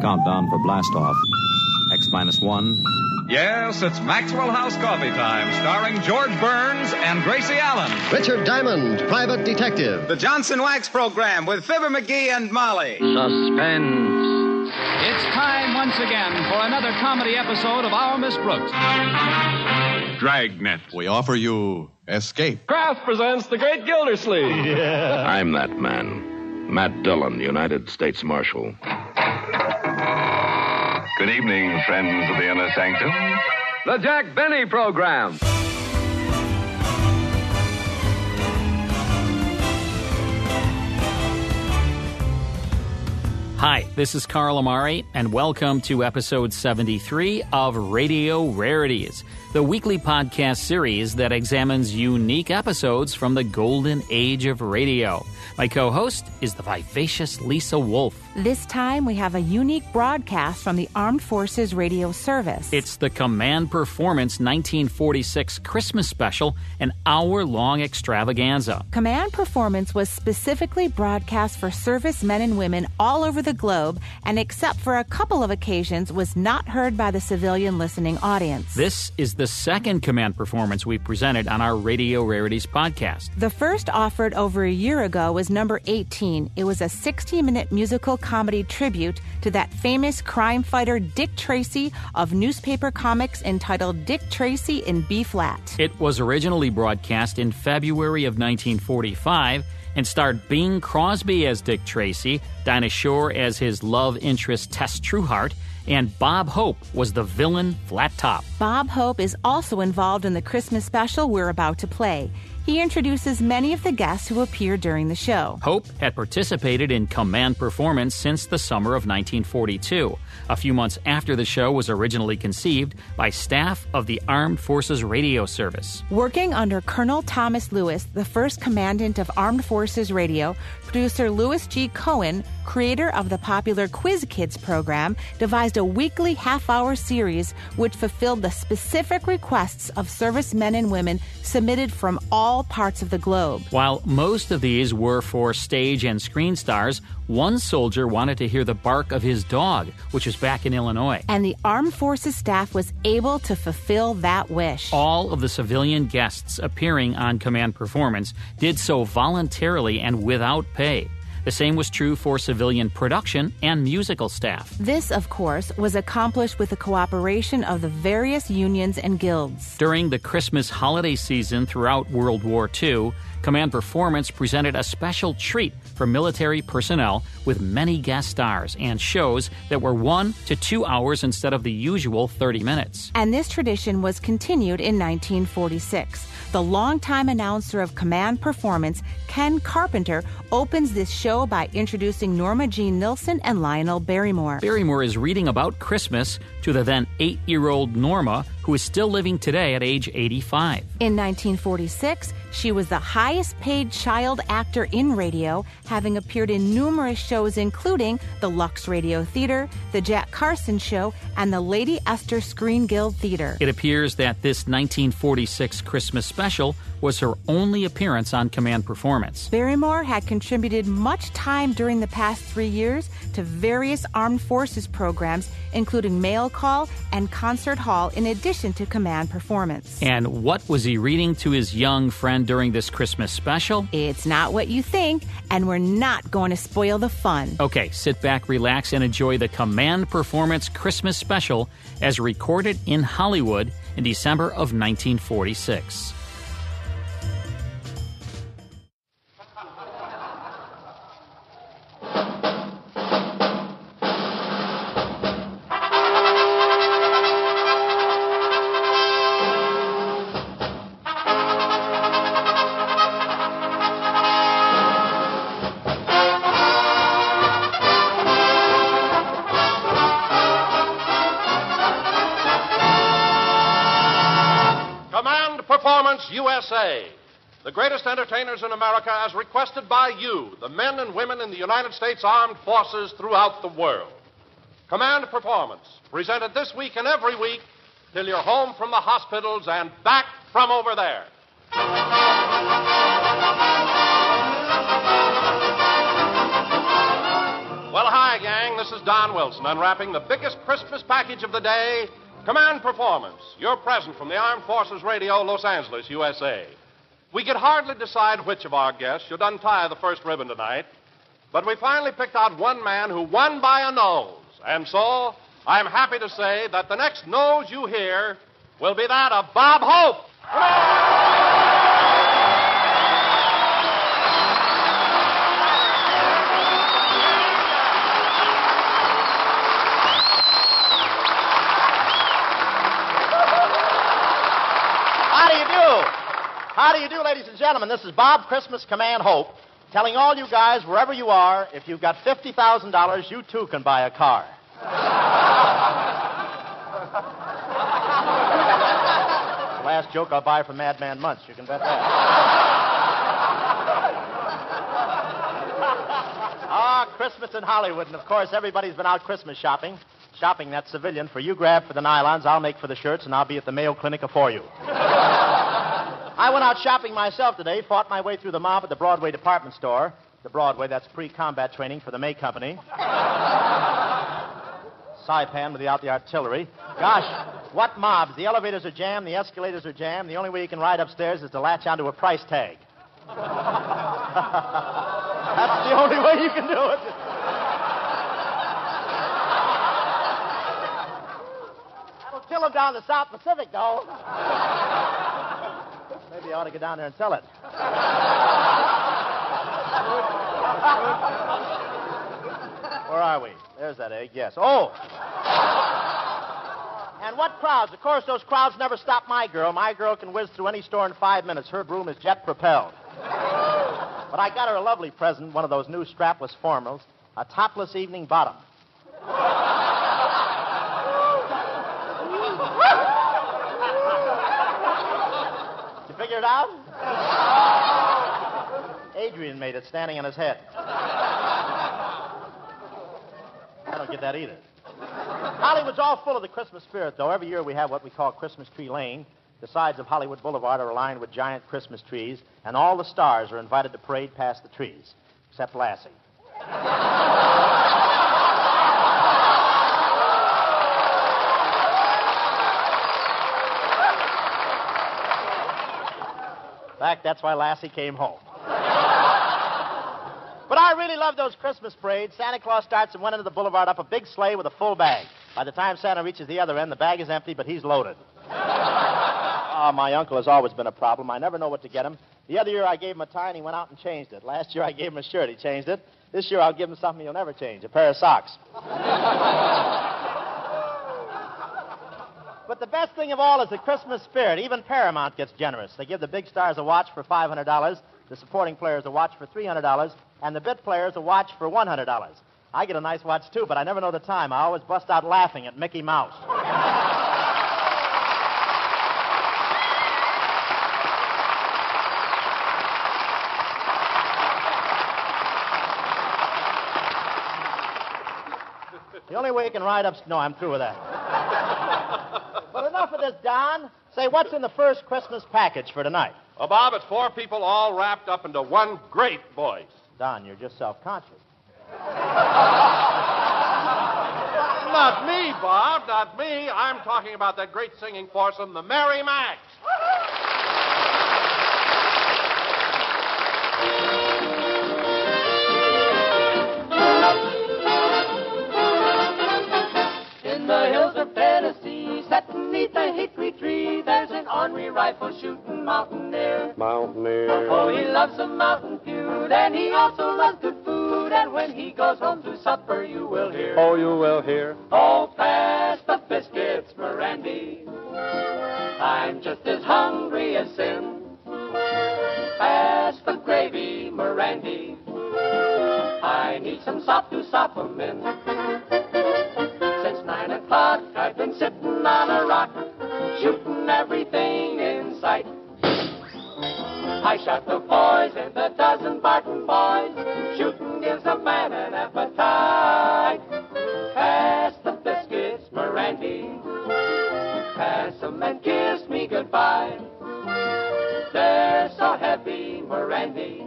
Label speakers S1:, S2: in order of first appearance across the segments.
S1: Countdown for blastoff. X minus one.
S2: Yes, it's Maxwell House Coffee Time, starring George Burns and Gracie Allen.
S3: Richard Diamond, private detective.
S4: The Johnson Wax Program with Fibber McGee and Molly.
S5: Suspense.
S6: It's time once again for another comedy episode of Our Miss Brooks.
S7: Dragnet.
S8: We offer you Escape.
S9: Kraft presents The Great Gildersleeve.
S5: Yeah. I'm that man. Matt Dillon, United States Marshal.
S10: Good evening, friends of the inner sanctum.
S9: The Jack Benny Program.
S11: Hi, this is Carl Amari, and welcome to episode 73 of Radio Rarities, the weekly podcast series that examines unique episodes from the golden age of radio. My co host is the vivacious Lisa Wolf.
S12: This time we have a unique broadcast from the Armed Forces Radio Service.
S11: It's the Command Performance 1946 Christmas Special, an hour long extravaganza.
S12: Command Performance was specifically broadcast for servicemen and women all over the globe, and except for a couple of occasions, was not heard by the civilian listening audience.
S11: This is the second Command Performance we presented on our Radio Rarities podcast.
S12: The first offered over a year ago was number 18. It was a 60 minute musical comedy tribute to that famous crime fighter Dick Tracy of newspaper comics entitled Dick Tracy in B flat.
S11: It was originally broadcast in February of 1945 and starred Bing Crosby as Dick Tracy, Dinah Shore as his love interest Tess Trueheart, and Bob Hope was the villain Flat Top.
S12: Bob Hope is also involved in the Christmas special we're about to play. He introduces many of the guests who appear during the show.
S11: Hope had participated in Command Performance since the summer of 1942, a few months after the show was originally conceived by staff of the Armed Forces Radio Service.
S12: Working under Colonel Thomas Lewis, the first commandant of Armed Forces Radio, producer Louis G. Cowan, creator of the popular Quiz Kids program, devised a weekly half hour series which fulfilled the specific requests of servicemen and women submitted from all parts of the globe.
S11: While most of these were for stage and screen stars, one soldier wanted to hear the bark of his dog, which was back in Illinois.
S12: And the Armed Forces staff was able to fulfill that wish.
S11: All of the civilian guests appearing on Command Performance did so voluntarily and without pay. The same was true for civilian production and musical staff.
S12: This, of course, was accomplished with the cooperation of the various unions and guilds.
S11: During the Christmas holiday season throughout World War II, Command Performance presented a special treat for military personnel with many guest stars and shows that were one to two hours instead of the usual 30 minutes.
S12: And this tradition was continued in 1946. The longtime announcer of Command Performance, Ken Carpenter, opens this show by introducing Norma Jean Nilsson and Lionel Barrymore.
S11: Barrymore is reading about Christmas to the then eight year old Norma, who is still living today at age 85.
S12: In 1946, she was the highest paid child actor in radio, having appeared in numerous shows including the Lux Radio Theater, the Jack Carson Show, and the Lady Esther Screen Guild Theater.
S11: It appears that this 1946 Christmas special was her only appearance on Command Performance.
S12: Barrymore had contributed much time during the past three years to various armed forces programs, including Mail Call and Concert Hall, in addition to Command Performance.
S11: And what was he reading to his young friend during this Christmas special?
S12: It's not what you think, and we're not going to spoil the fun.
S11: Okay, sit back, relax, and enjoy the Command Performance Christmas special as recorded in Hollywood in December of 1946.
S13: USA. The greatest entertainers in America as requested by you, the men and women in the United States Armed Forces throughout the world. Command Performance, presented this week and every week till you're home from the hospitals and back from over there. Well, hi, gang. this is Don Wilson unwrapping the biggest Christmas package of the day Command Performance, your present from the Armed Forces Radio, Los Angeles, USA. We could hardly decide which of our guests should untie the first ribbon tonight, but we finally picked out one man who won by a nose. And so, I'm happy to say that the next nose you hear will be that of Bob Hope.
S7: How do you do, ladies and gentlemen? This is Bob Christmas Command Hope telling all you guys, wherever you are, if you've got $50,000, you too can buy a car. Last joke I'll buy from Madman Muntz. You can bet that. Ah, Christmas in Hollywood, and of course everybody's been out Christmas shopping. Shopping that civilian. For you grab for the nylons, I'll make for the shirts, and I'll be at the Mayo Clinic for you. I went out shopping myself today, fought my way through the mob at the Broadway department store. The Broadway, that's pre-combat training for the May Company. Saipan without the artillery. Gosh, what mobs? The elevators are jammed, the escalators are jammed. The only way you can ride upstairs is to latch onto a price tag. That's the only way you can do it. That'll kill them down the South Pacific, though. I ought to get down there and sell it. Where are we? There's that egg, yes. Oh! And what crowds? Of course, those crowds never stop my girl. My girl can whiz through any store in five minutes. Her broom is jet propelled. But I got her a lovely present, one of those new strapless formals, a topless evening bottom. Figure it out? Adrian made it standing on his head. I don't get that either. Hollywood's all full of the Christmas spirit, though. Every year we have what we call Christmas Tree Lane. The sides of Hollywood Boulevard are lined with giant Christmas trees, and all the stars are invited to parade past the trees, except Lassie. Fact, that's why Lassie came home. But I really love those Christmas parades. Santa Claus starts one end of the boulevard up a big sleigh with a full bag. By the time Santa reaches the other end, the bag is empty, but he's loaded. Ah, my uncle has always been a problem. I never know what to get him. The other year I gave him a tie and he went out and changed it. Last year I gave him a shirt, he changed it. This year I'll give him something he'll never change a pair of socks. But the best thing of all is the Christmas spirit. Even Paramount gets generous. They give the big stars a watch for $500, the supporting players a watch for $300, and the bit players a watch for $100. I get a nice watch, too, but I never know the time. I always bust out laughing at Mickey Mouse. The only way you can ride up. No, I'm through with that. But enough of this, Don. Say, what's in the first Christmas package for tonight?
S13: Well, Bob, it's four people all wrapped up into one great voice.
S7: Don, you're just self conscious.
S13: Not me, Bob, not me. I'm talking about that great singing foursome, the Merry Macs.
S14: In the hills of Tennessee, set beneath a hickory tree, there's an ornery rifle shooting mountaineer.
S9: Mountaineer.
S14: Oh, he loves a mountain feud, and he also loves good food. And when he goes home to supper, you will hear.
S9: Oh, you will hear.
S14: Oh, pass the biscuits, Mirandy. I'm just as hungry as sin. Pass the gravy, Mirandy. I need some sop to sop 'em in. Since nine o'clock, been sitting on a rock, shooting everything in sight. I shot the boys and the dozen Barton boys. Shooting gives a man an appetite. Pass the biscuits, Mirandy. Pass 'em and kiss me goodbye. They're so heavy, Mirandy.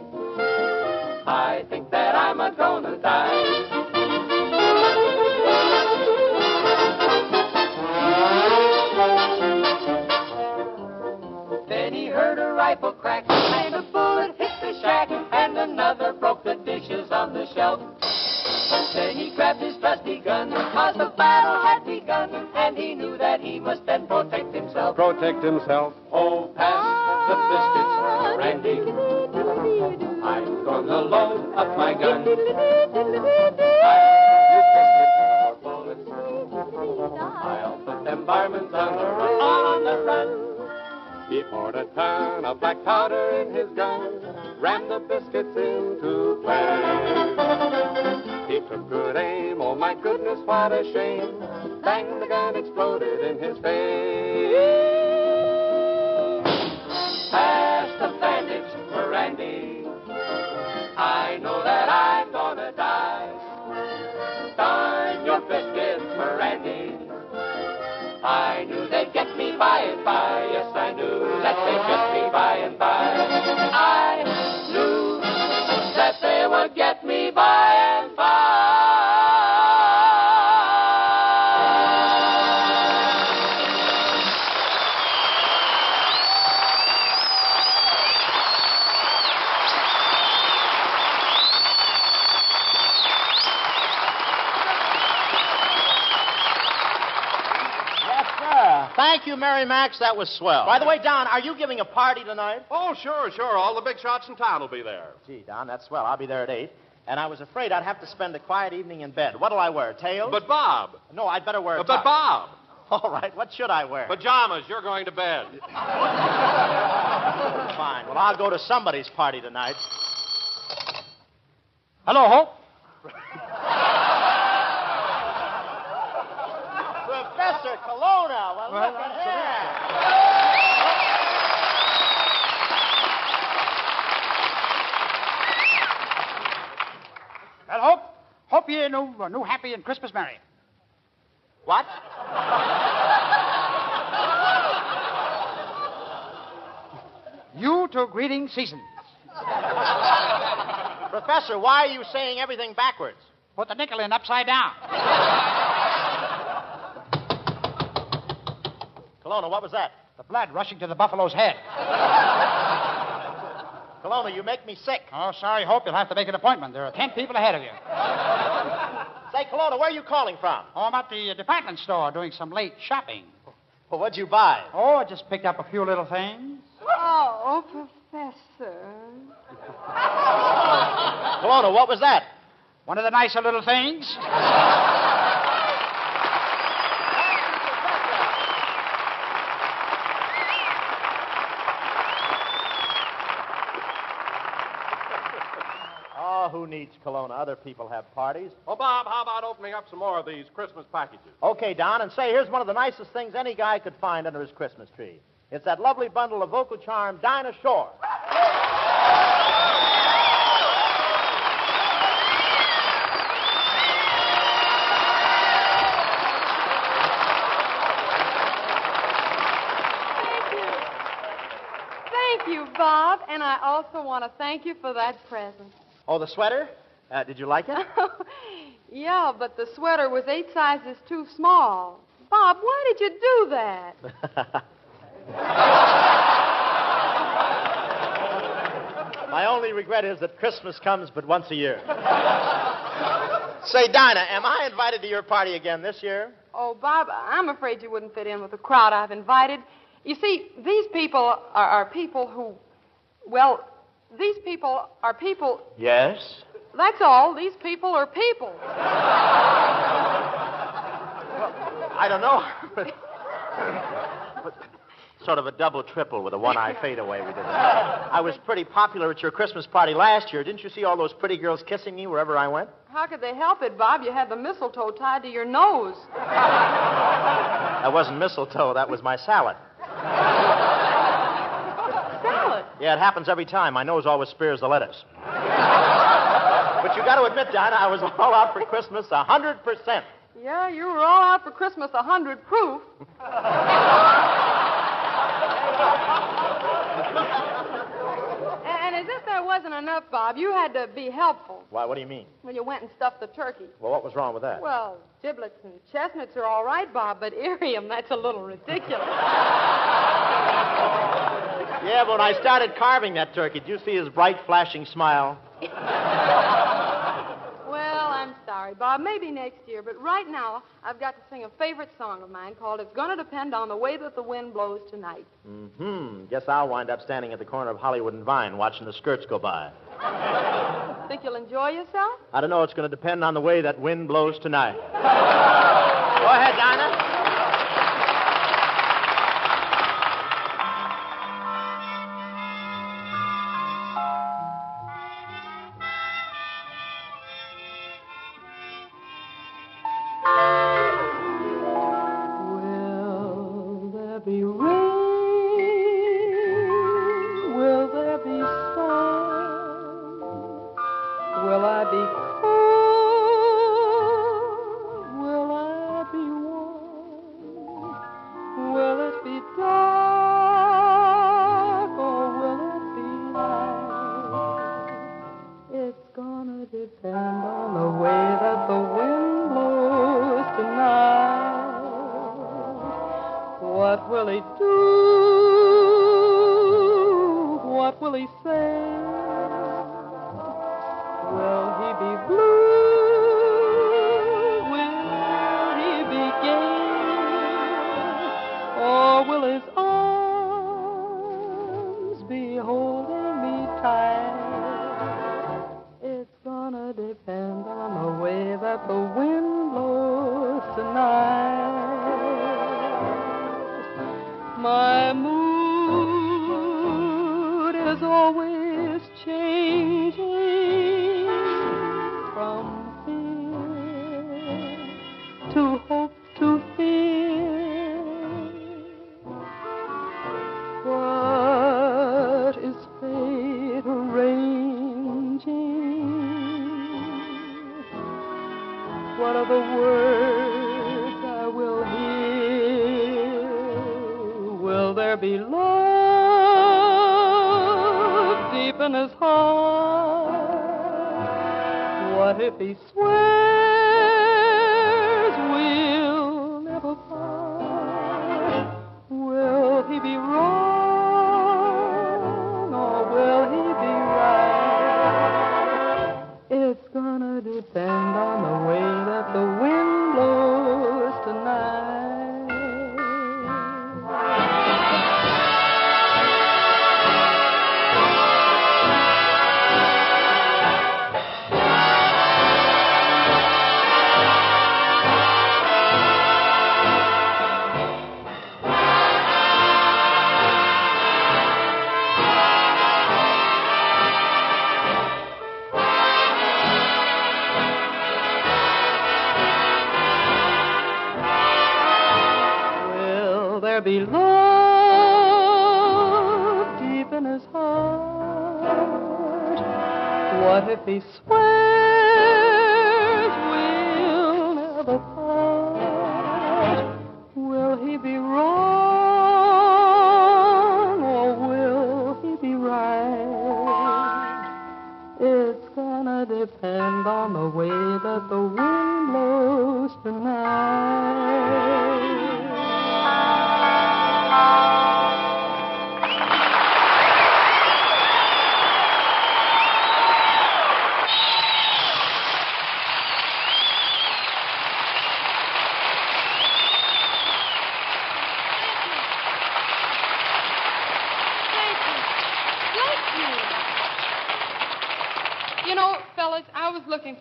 S14: I think that I'm a gonna die. Had distress gun, cause the battle had begun, and he knew that he must then protect himself.
S15: Protect himself.
S14: Oh, pass the biscuits, Randy. I'm gonna load up my gun. I use biscuits for bullets. I'll put them varmints on the run. On the run.
S15: He poured a ton of black powder in his gun, rammed the biscuits into play. He took good aim, oh my goodness, what a shame. Bang, the gun exploded in his face.
S14: Pass the bandage for Randy. I know that I'm gonna die. Darn your biscuits for Randy. I knew they'd get me by and by. Yes, I knew Merry Macs. That
S7: was swell. By the way, Don, are you giving a party tonight?
S13: Oh, sure, sure. All the big shots in town will be there.
S7: Gee, Don, that's swell. I'll be there at 8. And I was afraid I'd have to spend a quiet evening in bed. What'll I wear? Tails?
S13: But, Bob.
S7: No, I'd better wear a
S13: but,
S7: top.
S13: Bob.
S7: All right, what should I wear?
S13: Pajamas. You're going to bed.
S7: Fine. Well, I'll go to somebody's party tonight.
S16: Hello, Hope.
S7: Professor Colonna. Well, look at him.
S16: Well, Hope. You know, uh, know happy and Christmas merry.
S7: What?
S16: You to greeting season.
S7: Professor, why are you saying everything backwards?
S16: Put the nickel in upside down.
S7: Colonna, what was that?
S16: The blood rushing to the buffalo's head.
S7: Colonna, you make me sick.
S16: Oh, sorry, Hope. You'll have to make an appointment. There are ten people ahead of you.
S7: Say, Colonna, where are you calling from?
S16: Oh, I'm at the uh, department store doing some late shopping.
S7: Well, what'd you buy?
S16: Oh, I just picked up a few little things.
S17: Oh, Professor.
S7: Colonna, what was that?
S16: One of the nicer little things.
S7: Oh, who needs Colonna? Other people have parties.
S13: Well, Bob, how about opening up some more of these Christmas packages?
S7: Okay, Don, and say, here's one of the nicest things any guy could find under his Christmas tree. It's that lovely bundle of vocal charm, Dinah Shore.
S17: Thank you. Thank you, Bob. And I also want to thank you for that present.
S7: Oh, the sweater? Uh, did you like it?
S17: Yeah, but the sweater was eight sizes too small. Bob, why did you do that?
S7: My only regret is that Christmas comes but once a year. Say, Dinah, am I invited to your party again this year?
S17: Oh, Bob, I'm afraid you wouldn't fit in with the crowd I've invited. You see, these people are, are people who, well, these people are people.
S7: Yes.
S17: That's all. These people are people.
S7: I don't know. but, but sort of a double triple with a one eye fadeaway we did. I was pretty popular at your Christmas party last year. Didn't you see all those pretty girls kissing me wherever I went?
S17: How could they help it, Bob? You had the mistletoe tied to your nose.
S7: That wasn't mistletoe, that was my salad.
S17: Salad.
S7: Yeah, it happens every time. My nose always spears the lettuce. But you got to admit, Dinah, I was all out for Christmas a 100%.
S17: Yeah, you were all out for Christmas a hundred proof. and, and as if that wasn't enough, Bob, you had to be helpful
S7: Why, what do you mean?
S17: when you went and stuffed the turkey.
S7: Well, what was wrong with that?
S17: Well, giblets and chestnuts are all right, Bob, but Irium, that's a little ridiculous.
S7: Yeah, but when I started carving that turkey, did you see his bright, flashing smile?
S17: sorry. Bob. Maybe next year, but right now I've got to sing a favorite song of mine called It's Gonna Depend on the Way That the Wind Blows Tonight.
S18: Mm hmm. Guess I'll wind up standing at the corner of Hollywood and Vine watching the skirts go by.
S17: Think you'll enjoy yourself?
S18: I don't know. It's to depend on the way that wind blows tonight. go ahead, Dinah.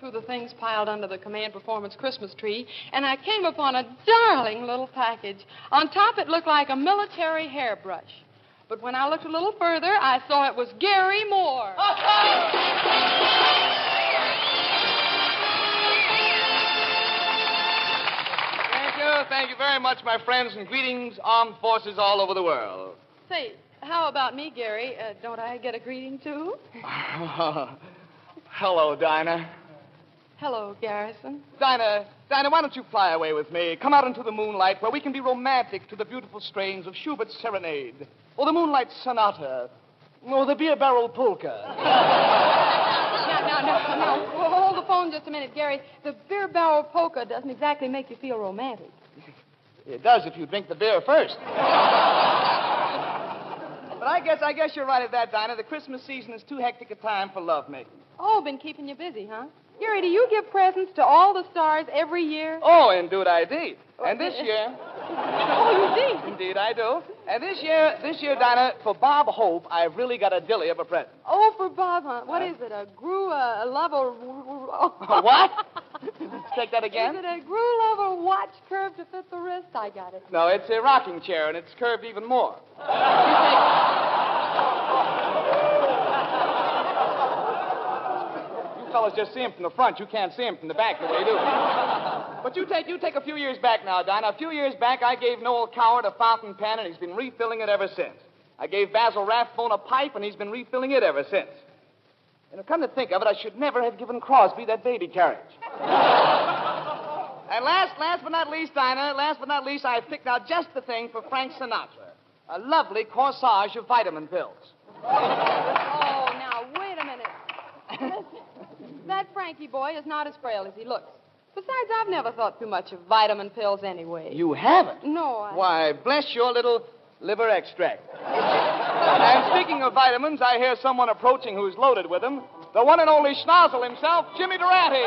S17: Through the things piled under the Command Performance Christmas tree, and I came upon a darling little package. On top, it looked like a military hairbrush. But when I looked a little further, I saw it was Garry Moore.
S19: Thank you. Thank you very much, my friends, and greetings, armed forces all over the world.
S17: Say, how about me, Gary? Uh, don't I get a greeting, too?
S19: Hello, Dinah.
S17: Hello, Garrison.
S19: Dinah, Dinah, why don't you fly away with me? Come out into the moonlight where we can be romantic to the beautiful strains of Schubert's Serenade, or the Moonlight Sonata, or the Beer Barrel Polka.
S17: Now, now, now, now, hold the phone just a minute, Gary. The beer barrel polka doesn't exactly make you feel romantic.
S19: It does if you drink the beer first. but I guess I guess you're right at that, Dinah. The Christmas season is too hectic a time for lovemaking.
S17: Oh, been keeping you busy, huh? Gary, do you give presents to all the stars every year?
S19: Oh, indeed I did. And this year.
S17: oh, you did?
S19: Indeed I do. And this year, this year, Dinah, for Bob Hope, I've really got a dilly of a present.
S17: Oh, for Bob Hunt. What uh-huh. is it? A Gru, uh, a, a lover. Oh.
S19: A what? Take that again.
S17: Is it a Gru lover watch curved to fit the wrist? I got it.
S19: No, it's a rocking chair, and it's curved even more. fellas just see him from the front. You can't see him from the back the way you do. But you take you take a few years back now, Dinah. A few years back, I gave Noel Coward a fountain pen, and he's been refilling it ever since. I gave Basil Rathbone a pipe, and he's been refilling it ever since. And come to think of it, I should never have given Crosby that baby carriage. and last, last but not least, Dinah, last but not least, I have picked out just the thing for Frank Sinatra. A lovely corsage of vitamin pills.
S17: Oh, now, wait a minute. That Frankie boy is not as frail as he looks. Besides, I've never thought too much of vitamin pills anyway.
S19: You haven't?
S17: No, I...
S19: Why, bless your little liver extract. and speaking of vitamins, I hear someone approaching who's loaded with them. The one and only schnozzle himself, Jimmy Durante.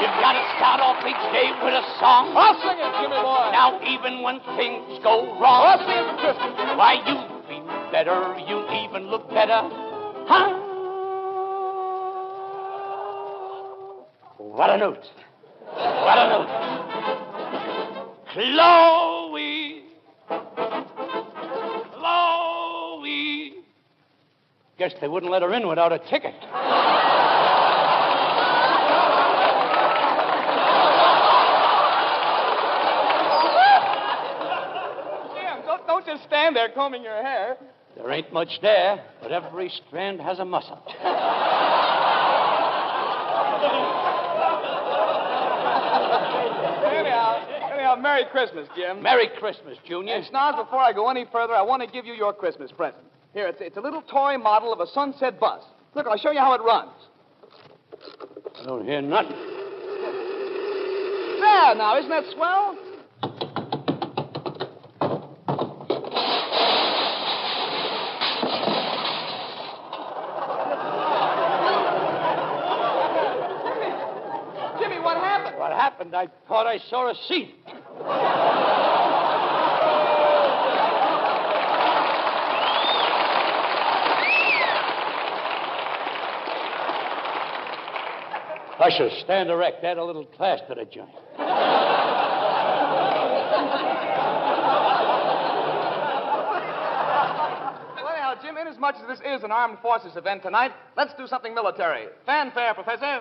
S20: You've got to start off each day with a song.
S19: I'll sing it, Jimmy boy.
S20: Now, even when things go wrong.
S19: I'll sing it for Christmas.
S20: Why, you feel better. You even look better. Huh? What a note. What a note. Chloe. Chloe. Guess they wouldn't let her in without a ticket.
S19: Jim, don't, don't just stand there combing your hair.
S20: There ain't much there, but every strand has a muscle.
S19: anyhow, anyhow, Merry Christmas, Jim.
S20: Merry Christmas, Junior.
S19: And Snoz, before I go any further, I want to give you your Christmas present. Here, it's, it's a little toy model of a sunset bus. Look, I'll show you how it runs.
S20: I don't hear nothing.
S19: There, now, isn't that swell? Jimmy, what happened?
S20: What happened? I thought I saw a seat. Should stand erect, add a little class to the joint.
S19: Well, anyhow, Jim, inasmuch as this is an armed forces event tonight, let's do something military. Fanfare, Professor.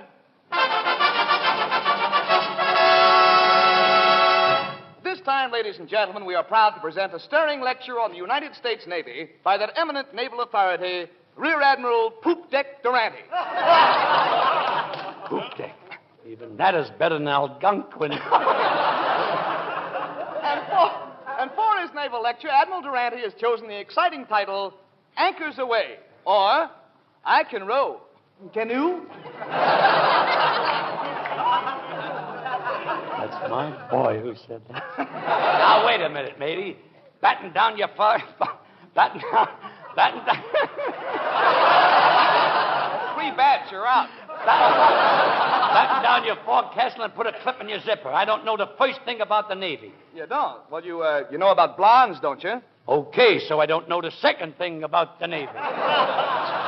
S19: Time, ladies and gentlemen, we are proud to present a stirring lecture on the United States Navy by that eminent naval authority, Rear Admiral Poop Deck Durante.
S20: Poop deck. Even that is better than Algonquin.
S19: And for, and for his naval lecture, Admiral Durante has chosen the exciting title, Anchors Away, or I Can Row. Can you?
S20: That's my boy who said that. now, wait a minute, matey. Batten down your fire. Batten down. Batten down.
S19: Three bats, you're out.
S20: Batten down your forecastle and put a clip in your zipper. I don't know the first thing about the Navy.
S19: You don't? Well, you, uh, you know about blondes, don't you?
S20: Okay, so I don't know the second thing about the Navy.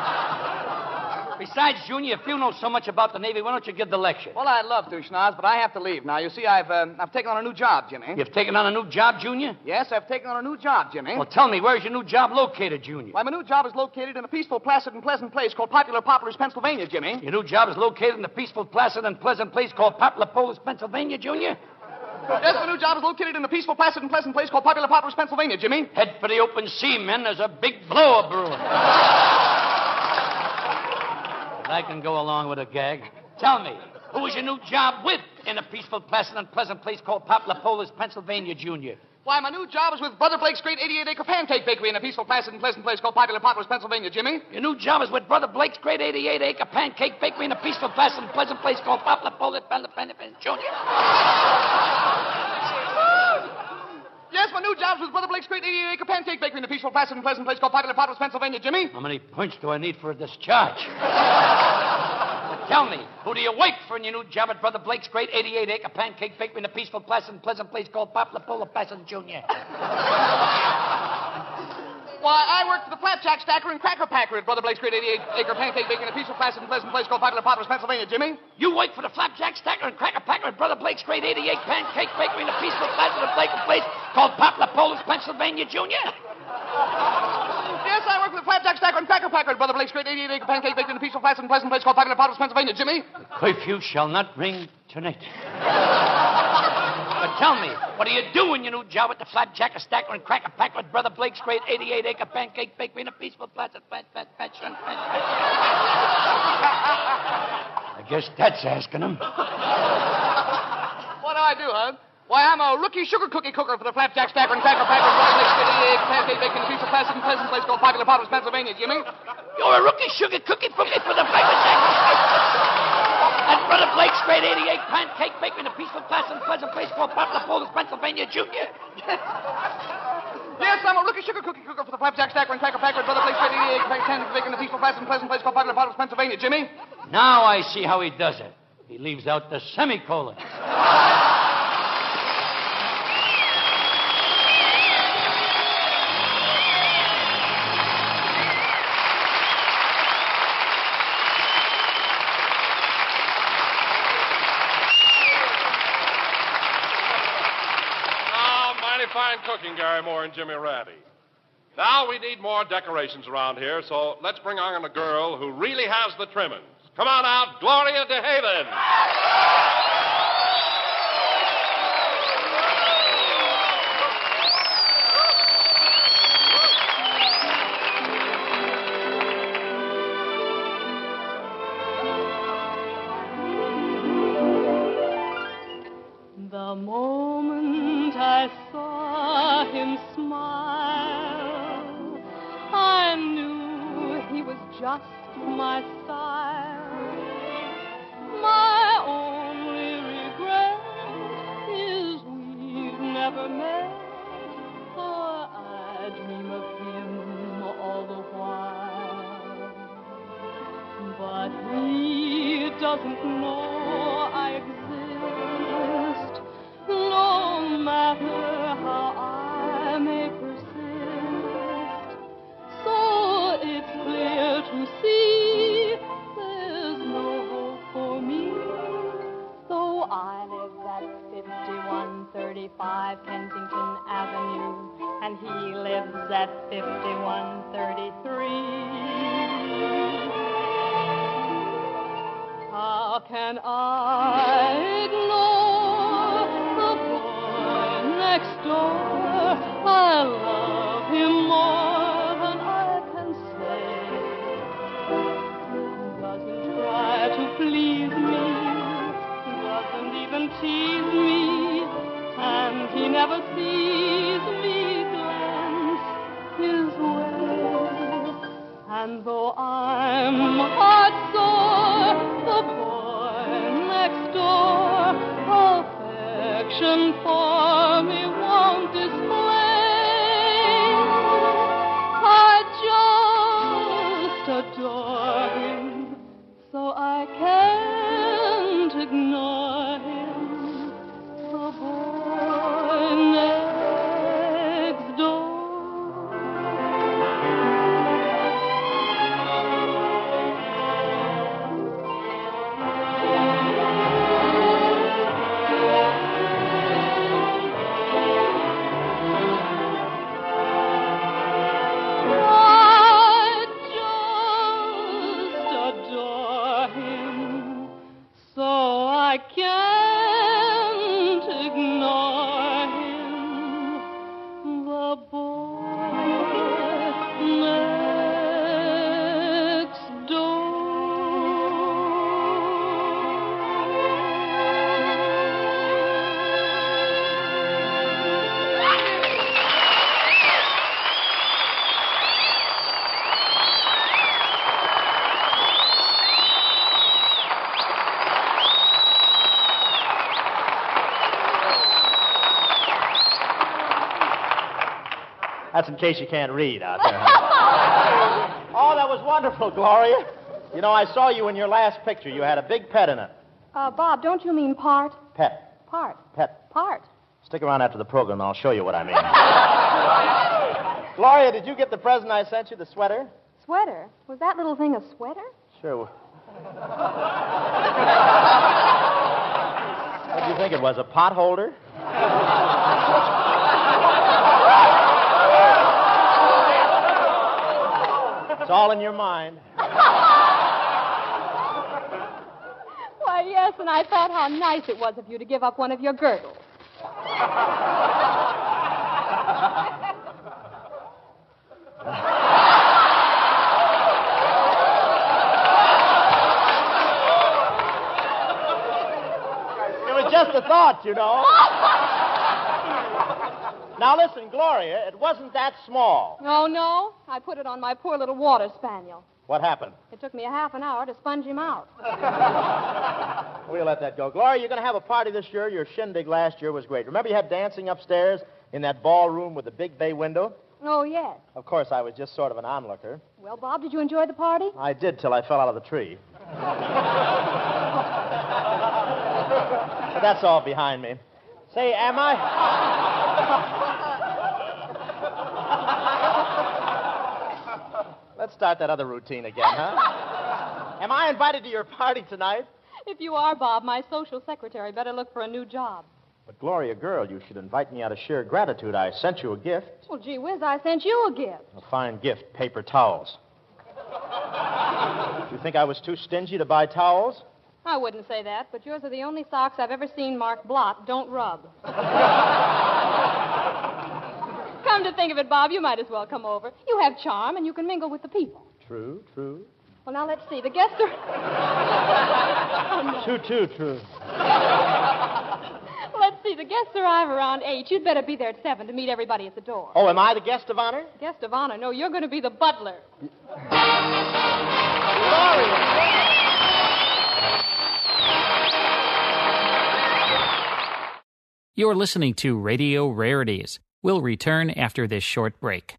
S20: Besides, Junior, if you know so much about the Navy, why don't you give the lecture?
S19: Well, I'd love to, Schnoz, but I have to leave. Now, you see, I've, um, I've taken on a new job, Jimmy.
S20: You've taken on a new job, Junior?
S19: Yes, I've taken on a new job, Jimmy.
S20: Well, tell me, where's your new job located, Junior?
S19: Why, my new job is located in a peaceful, placid, and pleasant place called Popular Poplars, Pennsylvania, Jimmy.
S20: Your new job is located in a peaceful, placid, and pleasant place called Paplapolis, Pennsylvania, Junior?
S19: Yes, my new job is located in a peaceful, placid, and pleasant place called Popular Poplars, Pennsylvania, Jimmy.
S20: Head for the open sea, men. There's a big blower brewing. I can go along with a gag. Tell me, who is your new job with in a peaceful, pleasant place called Paplapolis, Pennsylvania, Junior?
S19: Why, my new job is with Brother Blake's great 88 acre pancake bakery in a peaceful, placid, and pleasant place called Popular Poplars, Pennsylvania, Jimmy.
S20: Your new job is with Brother Blake's great 88 acre pancake bakery in a peaceful, placid, and pleasant place called Paplapolis, Pennsylvania, Junior.
S19: Yes, my new job's with Brother Blake's great 88 acre pancake bakery in a peaceful, placid, and pleasant place called Popular Potters, Pennsylvania, Jimmy.
S20: How many points do I need for a discharge? Tell me, who do you wait for in your new job at Brother Blake's great 88 acre pancake bakery in a peaceful, placid, and pleasant place called Poplar Polar Passant Jr.?
S19: Why, I work for the Flapjack Stacker and Cracker Packer at Brother Blake's great 88 acre pancake bakery in a peaceful, placid, and pleasant place called Popular Potters, Pennsylvania, Jimmy.
S20: You wait for the Flapjack Stacker and Cracker Packer at Brother Blake's great 88 pancake bakery in a peaceful, placid, and pleasant place called Poplar Polar Pennsylvania Jr.?
S19: Yes, I work for the Flapjack Stacker and Cracker Packer at Brother Blake's great 88 acre pancake bakery in a peaceful, placid, and pleasant place called Popular Potters, Pennsylvania, Jimmy.
S20: The Curfew shall not ring tonight. Tell me, what do you do in your new job at the Flapjack, Stacker, and Cracker Packer with Brother Blake's great 88 acre pancake bakery in a peaceful, placid, fat, fat, fat, fat, fat, I guess that's asking him.
S19: What do I do, huh? Why, I'm a rookie sugar cookie cooker for the Flapjack Stacker and Cracker Packer Brother Blake's great 88 acre pancake bakery in a peaceful, and pleasant place called Popular Potters, Pennsylvania, Jimmy.
S20: You're a rookie sugar cookie cookie for the Flapjack. At Brother Blake's great 88 pancake bakery in a peaceful, placid, and pleasant place called Poplar Polar Pennsylvania Jr.
S19: Yes, I'm a rookie sugar cookie cooker for the Flapjack Stacker and Cracker Packer Brother Blake's great 88 acre pancake bakery in a peaceful, placid, and pleasant place called Popular Potters, Pennsylvania, Jimmy.
S20: Now I see how he does it. He leaves out the semicolon.
S18: Ah, mighty fine cooking, Garry Moore and Jimmy Ratty. Now we need more decorations around here, so let's bring on a girl who really has the trimmings. Come on out, Gloria DeHaven.
S7: In case you can't read out there. oh, that was wonderful, Gloria. You know, I saw you in your last picture. You had a big pet in it.
S17: Uh, Bob, don't you mean part?
S7: Pet.
S17: Part.
S7: Pet.
S17: Part.
S7: Stick around after the program, and I'll show you what I mean. Gloria, did you get the present I sent you, the sweater?
S17: Sweater? Was that little thing a sweater?
S7: Sure. What do you think it was? A pot holder? it's all in your mind.
S17: Why, yes, and I thought how nice it was of you to give up one of your girdles.
S7: It was just a thought, you know. now listen, Gloria, it wasn't that small.
S17: Oh, no? I put it on my poor little water spaniel.
S7: What happened?
S17: It took me a half an hour to sponge him out.
S7: We'll let that go. Gloria, you're going to have a party this year. Your shindig last year was great. Remember you had dancing upstairs in that ballroom with the big bay window?
S17: Oh, yes.
S7: Of course, I was just sort of an onlooker.
S17: Well, Bob, did you enjoy the party?
S7: I did till I fell out of the tree. but that's all behind me. Say, am I? Let's start that other routine again, huh? am I invited to your party tonight?
S17: If you are, Bob, my social secretary better look for a new job.
S7: But, Gloria, girl, you should invite me out of sheer gratitude. I sent you a gift.
S17: Well, gee whiz, I sent you a gift.
S7: A fine gift paper towels. you think I was too stingy to buy towels?
S17: I wouldn't say that, but yours are the only socks I've ever seen marked blot, don't rub. come to think of it, Bob, you might as well come over. You have charm, and you can mingle with the people.
S7: True, true.
S17: Well, now let's see. The guests are. oh, no.
S7: Too, too true.
S17: Let's see. The guests arrive around 8. You'd better be there at 7 to meet everybody at the door.
S7: Oh, am I the guest of honor?
S17: Guest of honor? No, you're going to be the butler.
S11: You're listening to Radio Rarities. We'll return after this short break.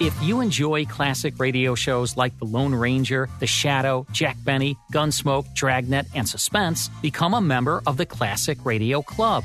S11: If you enjoy classic radio shows like The Lone Ranger, The Shadow, Jack Benny, Gunsmoke, Dragnet, and Suspense, become a member of the Classic Radio Club.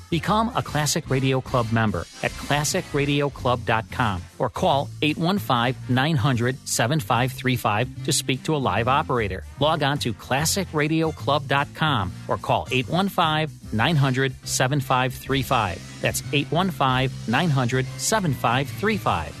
S11: Become a Classic Radio Club member at classicradioclub.com or call 815 900 7535 to speak to a live operator. Log on to classicradioclub.com or call 815 900 7535. That's 815 900 7535.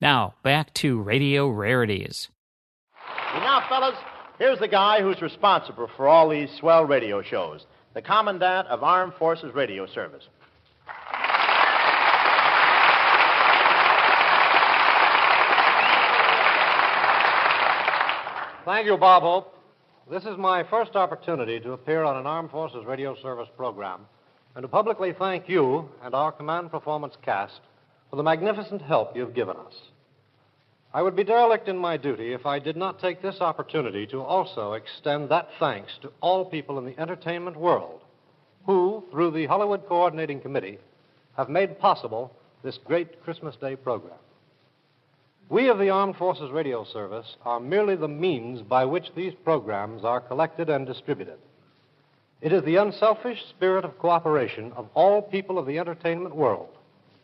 S11: Now, back to Radio Rarities.
S7: And now, fellas, here's the guy who's responsible for all these swell radio shows the Commandant of Armed Forces Radio Service.
S21: Thank you, Bob Hope. This is my first opportunity to appear on an Armed Forces Radio Service program and to publicly thank you and our Command Performance cast for the magnificent help you've given us. I would be derelict in my duty if I did not take this opportunity to also extend that thanks to all people in the entertainment world who, through the Hollywood Coordinating Committee, have made possible this great Christmas Day program. We of the Armed Forces Radio Service are merely the means by which these programs are collected and distributed. It is the unselfish spirit of cooperation of all people of the entertainment world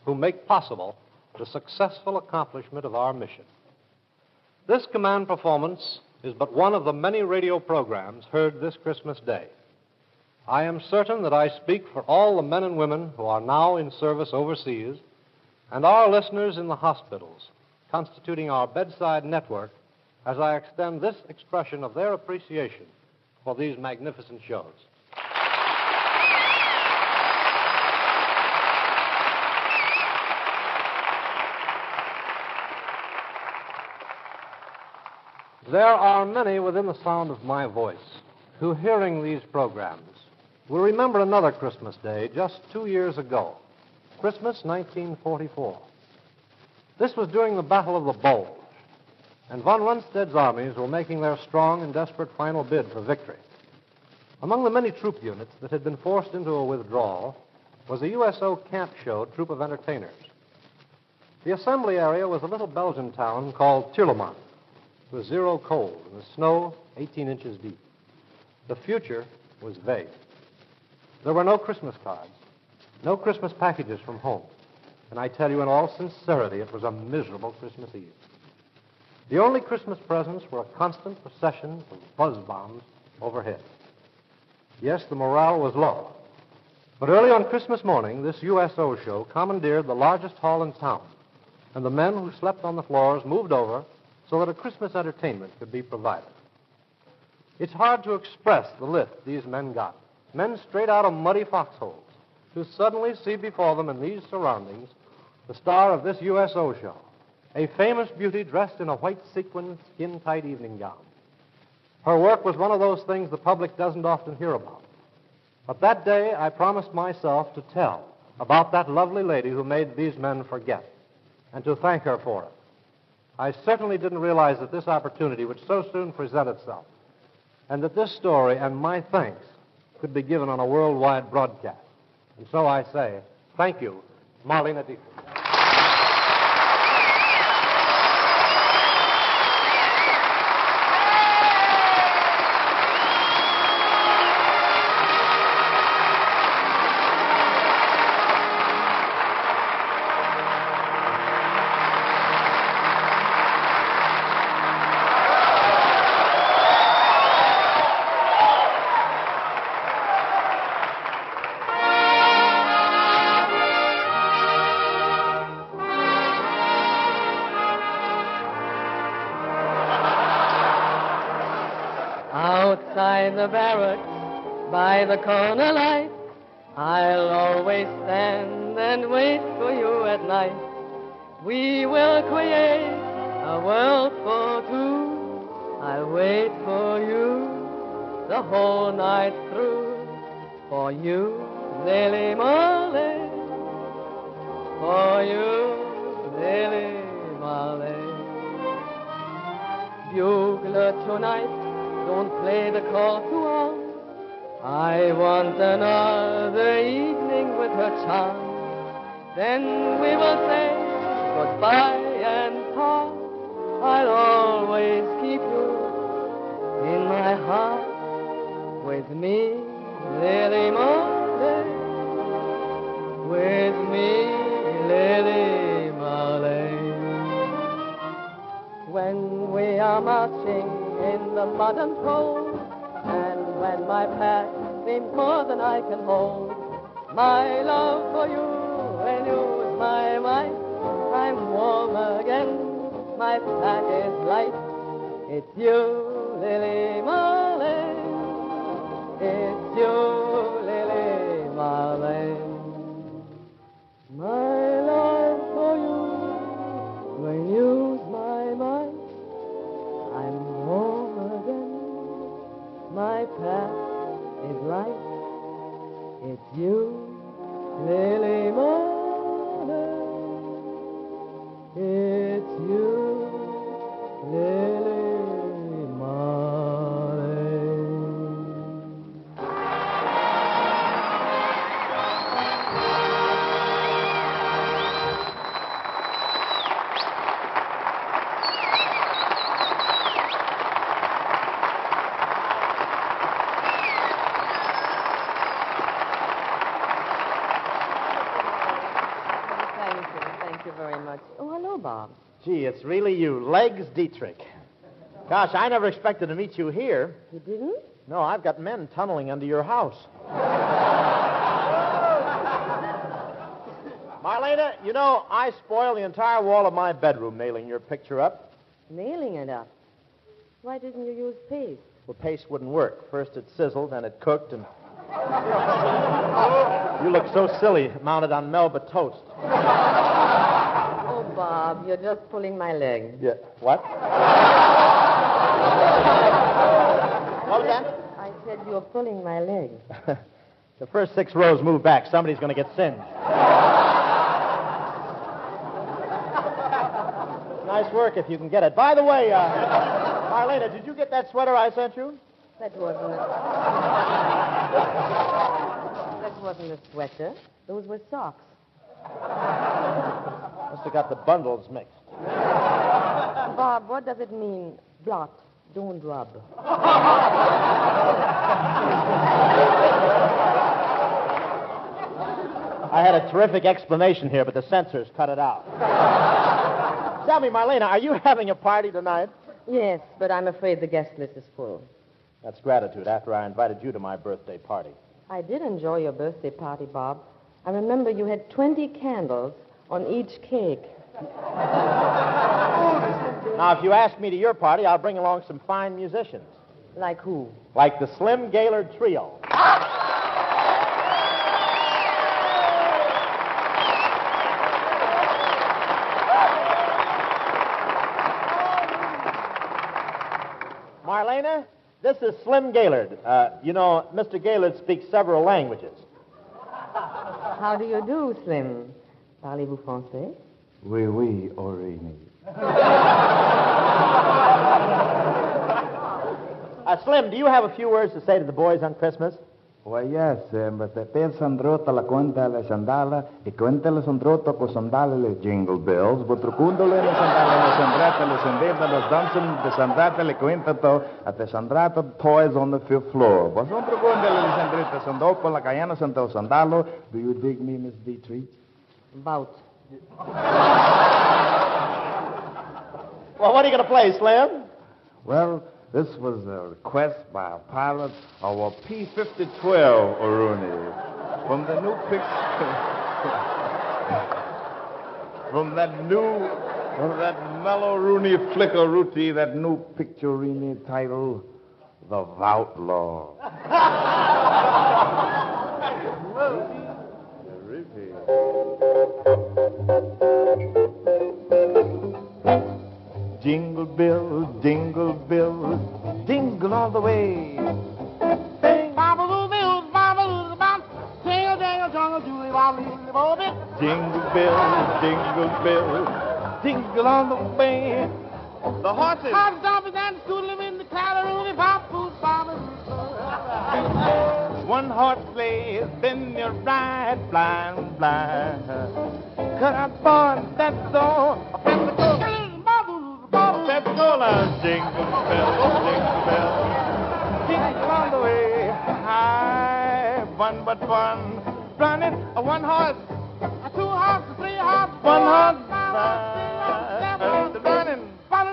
S21: who make possible the successful accomplishment of our mission. This command performance is but one of the many radio programs heard this Christmas Day. I am certain that I speak for all the men and women who are now in service overseas and our listeners in the hospitals constituting our bedside network as I extend this expression of their appreciation for these magnificent shows. There are many within the sound of my voice who, hearing these programs, will remember another Christmas day just two years ago, Christmas 1944. This was during the Battle of the Bulge, and von Rundstedt's armies were making their strong and desperate final bid for victory. Among the many troop units that had been forced into a withdrawal was a USO camp show troop of entertainers. The assembly area was a little Belgian town called Tirlemont. Was zero cold and the snow 18 inches deep. The future was vague. There were no Christmas cards, no Christmas packages from home. And I tell you in all sincerity, it was a miserable Christmas Eve. The only Christmas presents were a constant procession of buzz bombs overhead. Yes, the morale was low. But early on Christmas morning, this USO show commandeered the largest hall in town, and the men who slept on the floors moved over so that a Christmas entertainment could be provided. It's hard to express the lift these men got. Men straight out of muddy foxholes, to suddenly see before them in these surroundings the star of this USO show, a famous beauty dressed in a white sequin, skin tight evening gown. Her work was one of those things the public doesn't often hear about. But that day, I promised myself to tell about that lovely lady who made these men forget and to thank her for it. I certainly didn't realize that this opportunity would so soon present itself and that this story and my thanks could be given on a worldwide broadcast. And so I say, thank you, Marlene Dietrich.
S22: The corner pack is light. It's you, Lily Marley. It's
S7: Dietrich. Gosh, I never expected to meet you here.
S23: You didn't?
S7: No, I've got men tunneling under your house. Marlena, you know, I spoiled the entire wall of my bedroom nailing your picture up.
S23: Nailing it up. Why didn't you use paste?
S7: Well, paste wouldn't work. First it sizzled, then it cooked, and. you look so silly, mounted on Melba toast.
S23: Bob, you're just pulling my leg.
S7: Yeah. What? what was that?
S23: I said you're pulling my leg.
S7: the first six rows move back. Somebody's going to get singed. nice work if you can get it. By the way, uh, Marlena, did you get that sweater I sent you?
S23: That wasn't a... that wasn't a sweater. Those were socks.
S7: Must have got the bundles mixed.
S23: Bob, what does it mean? Blot. Don't rub.
S7: I had a terrific explanation here, but the censors cut it out. Tell me, Marlena, are you having a party tonight?
S23: Yes, but I'm afraid the guest list is full.
S7: That's gratitude after I invited you to my birthday party.
S23: I did enjoy your birthday party, Bob. I remember you had 20 candles on each cake.
S7: Now, if you ask me to your party, I'll bring along some fine musicians.
S23: Like who?
S7: Like the Slim Gaillard Trio. Marlena, this is Slim Gaillard. Uh, you know, Mr. Gaylord speaks several languages.
S23: How do you do, Slim? Parlez-vous français?
S24: Oui, oui, Orini.
S7: Uh, Slim, do you have a few words to say to the boys on Christmas?
S24: Why, yes, eh, but the per sandrota la conta le sandala, e conta le sandrota co sandale le jingle bells, but trucundole le sandale le sandrata le sandeta le dansen de sandrata le quinta to, at the sandrata toys on the fifth floor. But son trucundole le sandrita sandopo la cayana santo sandalo, do you dig me, Miss Dietrich?
S23: About.
S7: Well, what are you going to play, Slim?
S24: Well, this was a request by a pilot of a P-5012, Oruni, from the new picture, from that new, from that mellow Rooney flicker Ruti, that new picture Rooney title, The Outlaw. Jingle bells, jingle bells, jingle all the way. Baba boo-bill baba. Jingle bells, jingle bells, jingle all the way. The horses.
S25: Hop, stomping and scoodling in the calorie pop food
S24: One horse plays, then you ride blind, blind. Cut out boy, that's all. Pepsi-Cola, jingle bells, jingle bells, jingle all the way. High, one but one, running a one horse,
S25: a two horse, a three horse,
S24: one horse,
S25: uh,
S24: running. The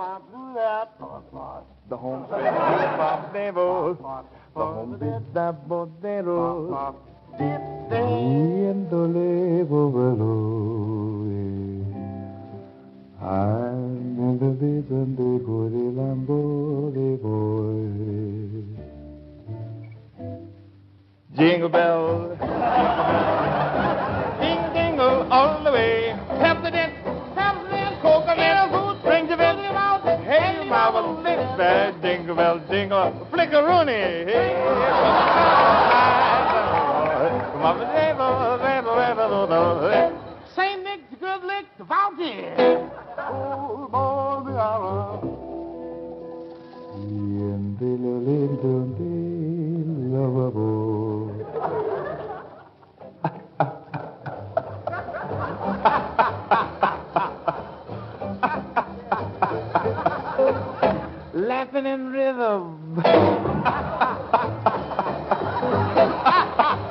S24: home bed, the home bed, the bodero, yéndole I'm in the vision de Lambo de boy. Jingle bell, ding dingle all the way. Pepsodent, Pepsodent, Hey, marvel, little bad jingle bell, jingle, flickeroony. Hey,
S25: Saint Nick, the good lick, the fountain. Oh, boy, the hour.
S24: Laughing in rhythm.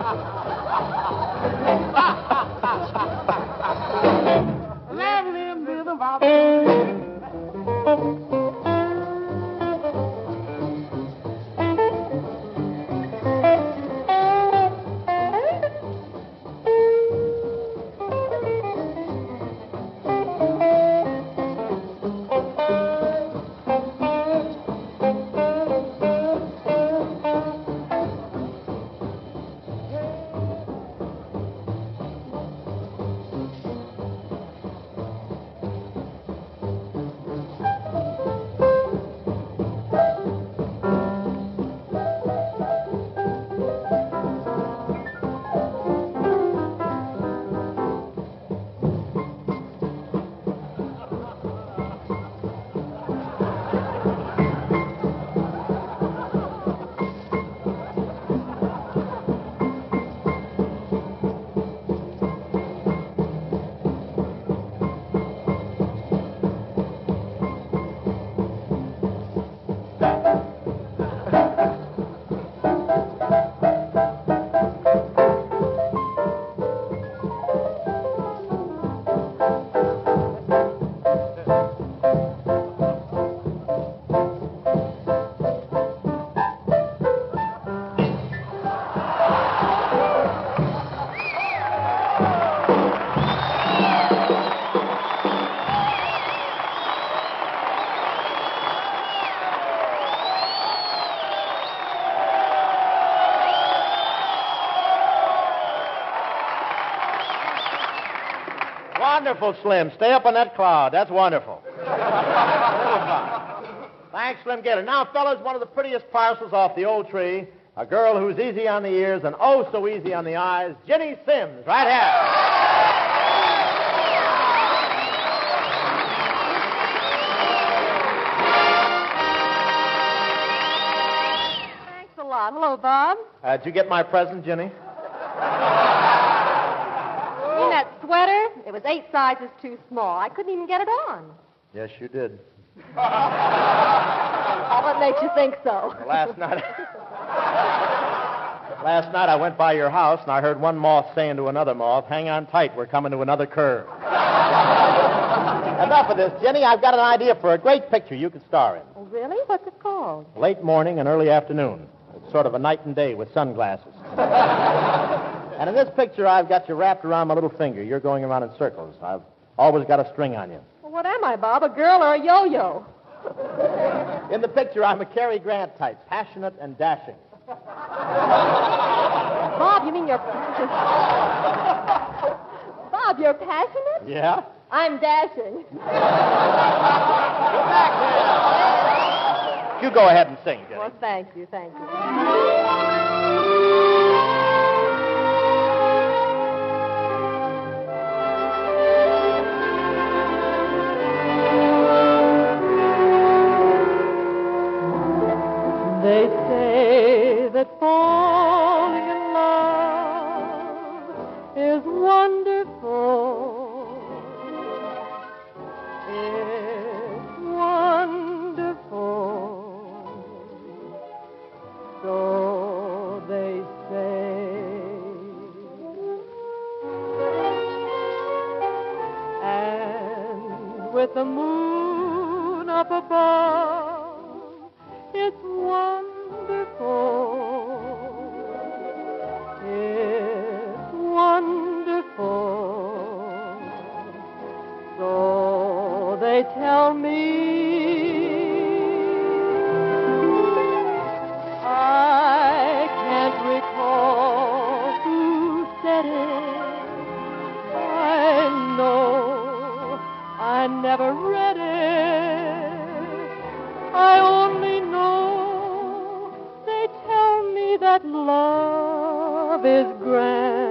S7: Wonderful, Slim. Stay up on that cloud. That's wonderful. Thanks, Slim Gator. Now, fellas, one of the prettiest parcels off the old tree. A girl who's easy on the ears and oh so easy on the eyes. Ginny Simms, right here.
S23: Thanks a lot. Hello, Bob.
S7: Uh, did you get my present, Ginny?
S23: You mean that sweater? It was eight sizes too small. I couldn't even get it on.
S7: Yes, you did.
S23: What makes you think so?
S7: Last night. Last night I went by your house and I heard one moth saying to another moth, "Hang on tight, we're coming to another curve." Enough of this, Ginny. I've got an idea for a great picture you could star in.
S23: Oh, really? What's it called?
S7: Late morning and early afternoon. It's sort of a night and day with sunglasses. and in this picture, I've got you wrapped around my little finger. You're going around in circles. I've always got a string on you.
S23: Well, what am I, Bob? A girl or a yo-yo?
S7: In the picture, I'm a Cary Grant type, passionate and dashing.
S23: Bob, you mean you're... Bob, you're passionate?
S7: Yeah?
S23: I'm dashing.
S7: You go ahead and sing, Ginny.
S23: Well, thank you, thank you.
S18: They say that falling in love is wonderful. It's wonderful. So they say. And with the moon up above, that love is grand.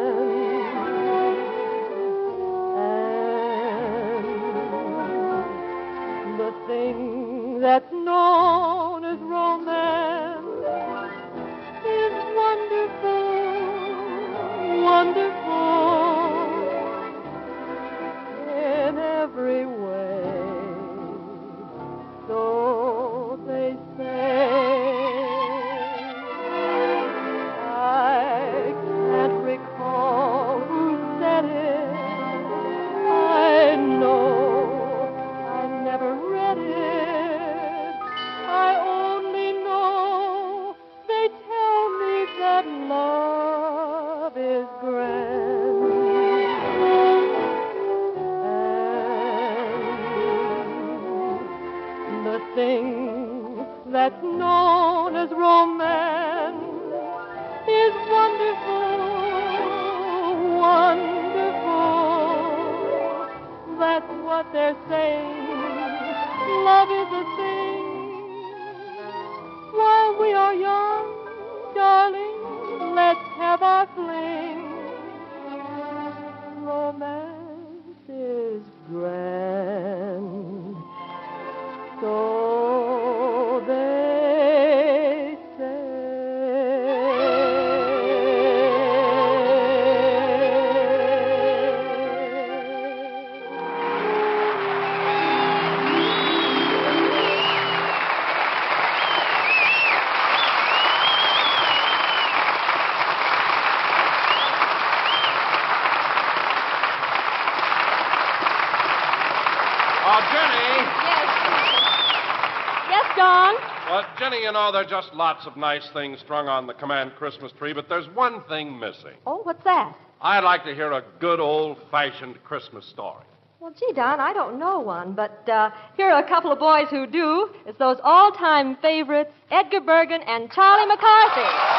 S18: Know,
S13: there are just lots of nice things strung on the command Christmas tree, but there's one thing missing.
S23: Oh, what's that?
S13: I'd like to hear a good old fashioned Christmas story.
S23: Well, gee, Don, I don't know one, but uh, here are a couple of boys who do. It's those all-time favorites, Edgar Bergen and Charlie McCarthy.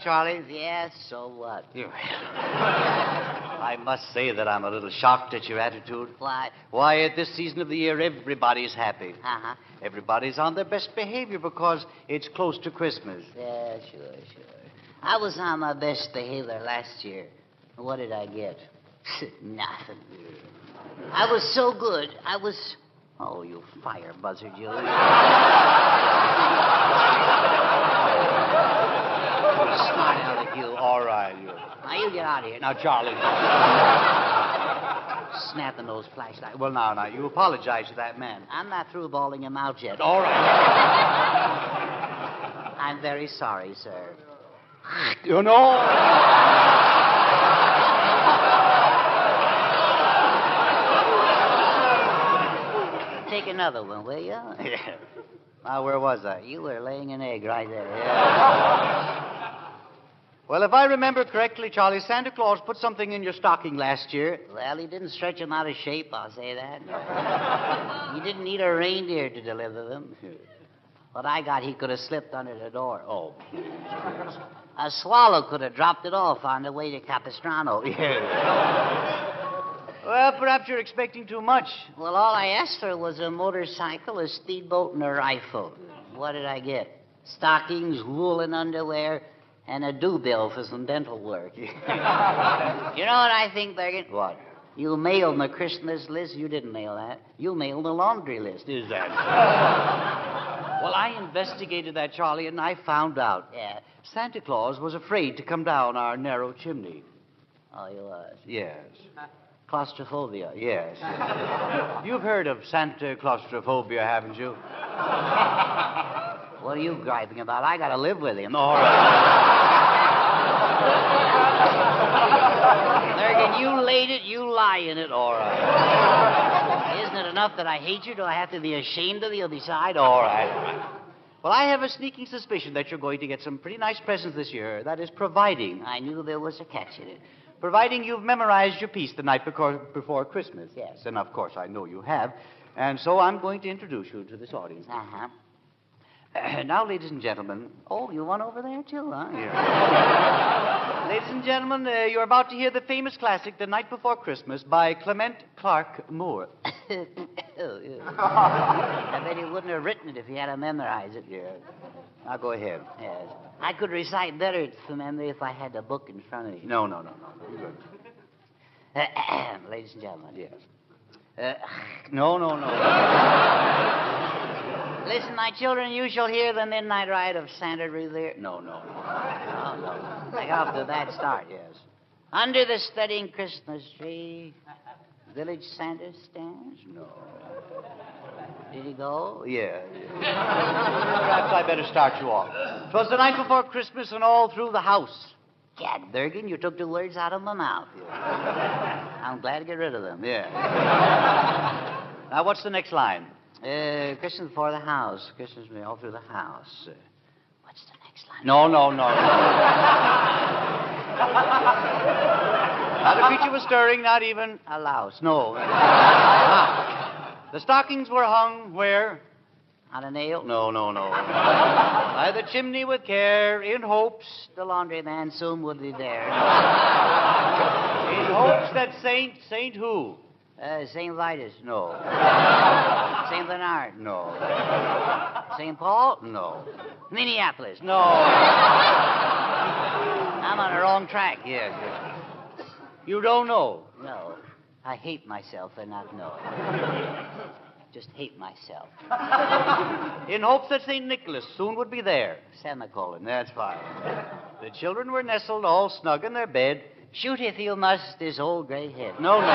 S26: Charlie. Yes, so what?
S27: I must say that I'm a little shocked at your attitude.
S26: Why?
S27: Why, at this season of the year, everybody's happy.
S26: Uh-huh.
S27: Everybody's on their best behavior because it's close to Christmas.
S26: Yeah, sure, sure. I was on my best behavior last year. What did I get? Nothing. I was so good. I was. Oh, you fire buzzard, you. Smart aleck, you.
S27: All right, you.
S26: Now, you get out of here.
S27: Now, Charlie.
S26: Snapping those flashlights.
S27: Well, now, now, you apologize to that man.
S26: I'm not through bawling him out yet.
S27: All right.
S26: I'm very sorry, sir.
S27: You know.
S26: Take another one, will you?
S27: Yeah. Now, where was I?
S26: You were laying an egg right there. Yeah.
S27: Well, if I remember correctly, Charlie, Santa Claus put something in your stocking last year.
S26: Well, he didn't stretch them out of shape, I'll say that. he didn't need a reindeer to deliver them. What I got, he could have slipped under the door.
S27: Oh.
S26: A swallow could have dropped it off on the way to Capistrano. Yeah.
S27: well, perhaps you're expecting too much.
S26: Well, all I asked for was a motorcycle, a speedboat, and a rifle. What did I get? Stockings, woolen underwear, and a due bill for some dental work. you know what I think, Bergen?
S27: What?
S26: You mailed the Christmas list. You didn't mail that. You mailed the laundry list.
S27: Is that? well, I investigated that, Charlie, and I found out.
S26: Yeah.
S27: Santa Claus was afraid to come down our narrow chimney.
S26: Oh, he was?
S27: Yes. Uh.
S26: Claustrophobia.
S27: Yes. You've heard of Santa claustrophobia, haven't you?
S26: What are you griping about? I gotta live with him.
S27: All right.
S26: Bergen, you laid it, you lie in it.
S27: All right.
S26: Isn't it enough that I hate you? Do I have to be ashamed of the other side?
S27: All right. Well, I have a sneaking suspicion that you're going to get some pretty nice presents this year. That is, providing.
S26: I knew there was a catch in it.
S27: Providing you've memorized your piece the night before, before Christmas.
S26: Yes.
S27: And of course, I know you have. And so I'm going to introduce you to this audience.
S26: Uh-huh.
S27: Uh, now, ladies and gentlemen.
S26: Oh, you want over there too, huh?
S27: Yeah. ladies and gentlemen, uh, you're about to hear the famous classic, The Night Before Christmas, by Clement Clarke Moore.
S26: I bet he wouldn't have written it if he had to memorize it.
S27: Yeah. Now go ahead.
S26: Yes. I could recite better from memory if I had the book in front of me.
S27: No, no, no, no. Good.
S26: Ladies and gentlemen.
S27: Yes.
S26: Uh,
S27: No, no, no.
S26: listen, my children, you shall hear the midnight ride of Santa Revere.
S27: No, no.
S26: Oh, no. I got off to a bad start, yes. Under the studying Christmas tree, village Santa stands?
S27: No.
S26: Did he go?
S27: Yeah. Perhaps I better start you off. 'Twas the night before Christmas, and all through the house.
S26: Gad, Bergen, you took the words out of my mouth. I'm glad to get rid of them.
S27: Yeah. now, what's the next line?
S26: Uh, before the house. Christmas all through the house. Uh, what's the next line?
S27: No, no, no. not a creature was stirring, not even a louse. No. Now, the stockings were hung where?
S26: On a nail?
S27: No, no, no. By the chimney with care, in hopes.
S26: The laundryman soon would be there.
S27: In hopes that Saint, Saint who?
S26: Uh, St. Vitus?
S27: No.
S26: St. Bernard?
S27: No.
S26: St. Paul?
S27: No.
S26: Minneapolis?
S27: No.
S26: I'm on the wrong track.
S27: Yes, yes. You don't know?
S26: No. I hate myself for not knowing. Just hate myself.
S27: In hopes that St. Nicholas soon would be there.
S26: Santa Semicolon.
S27: That's fine. The children were nestled all snug in their bed.
S26: Shoot if you must this old gray head.
S27: No, no.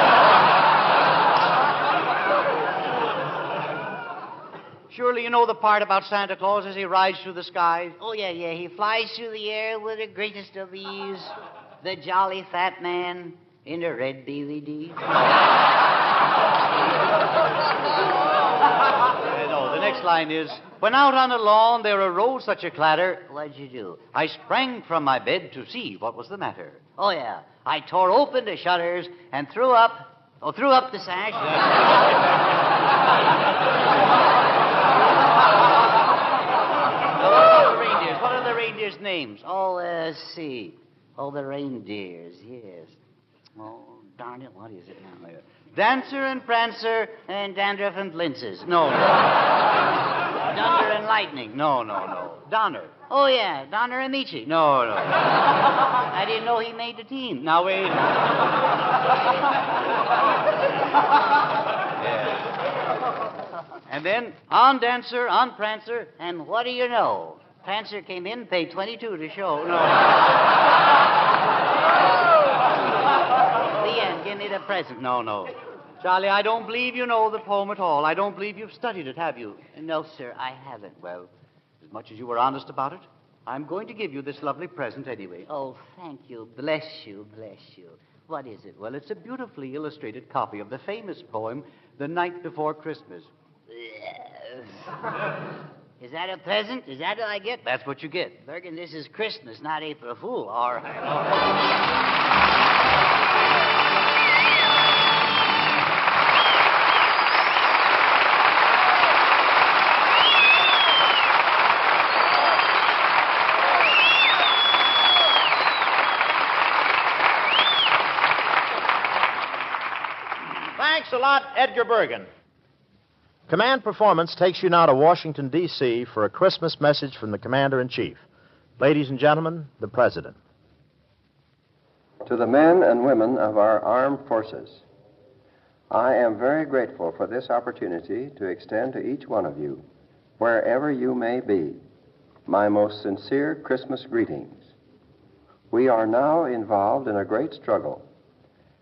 S27: Surely you know the part about Santa Claus as he rides through the skies.
S26: Oh, yeah, yeah. He flies through the air with the greatest of ease. The jolly fat man in a red
S27: BVD? no, the next line is When out on the lawn there arose such a clatter,
S26: what'd you do?
S27: I sprang from my bed to see what was the matter.
S26: Oh, yeah. I tore open the shutters and threw up. Oh, threw up the sash.
S27: What are the reindeers' names? Oh, uh, see. Oh, the reindeers, yes. Oh, darn it, what is it now? Dancer and Prancer and Dandruff and Blintzes. No, no. And Lightning. No, no, no. Donner. Oh, yeah, Donner Ameche. No, no. I didn't know he made the team. Now, wait. Yeah. And then on Dancer, on Prancer, and what do you know? Prancer came in, paid 22 to show. No. Me the present. No, no. Charlie, I don't believe you know the poem at all. I don't believe you've studied it, have you?
S26: No, sir, I haven't.
S27: Well, as much as you were honest about it, I'm going to give you this lovely present anyway.
S26: Oh, thank you. Bless you, bless you. What is it?
S27: Well, it's a beautifully illustrated copy of the famous poem, The Night Before Christmas.
S26: Is that a present? Is that what I get?
S27: That's what you get.
S26: Bergen, this is Christmas, not April Fool. All right.
S7: A lot, Edgar Bergen. Command Performance takes you now to Washington, D.C. for a Christmas message from the Commander in Chief. Ladies and gentlemen, the President.
S28: To the men and women of our armed forces, I am very grateful for this opportunity to extend to each one of you, wherever you may be, my most sincere Christmas greetings. We are now involved in a great struggle,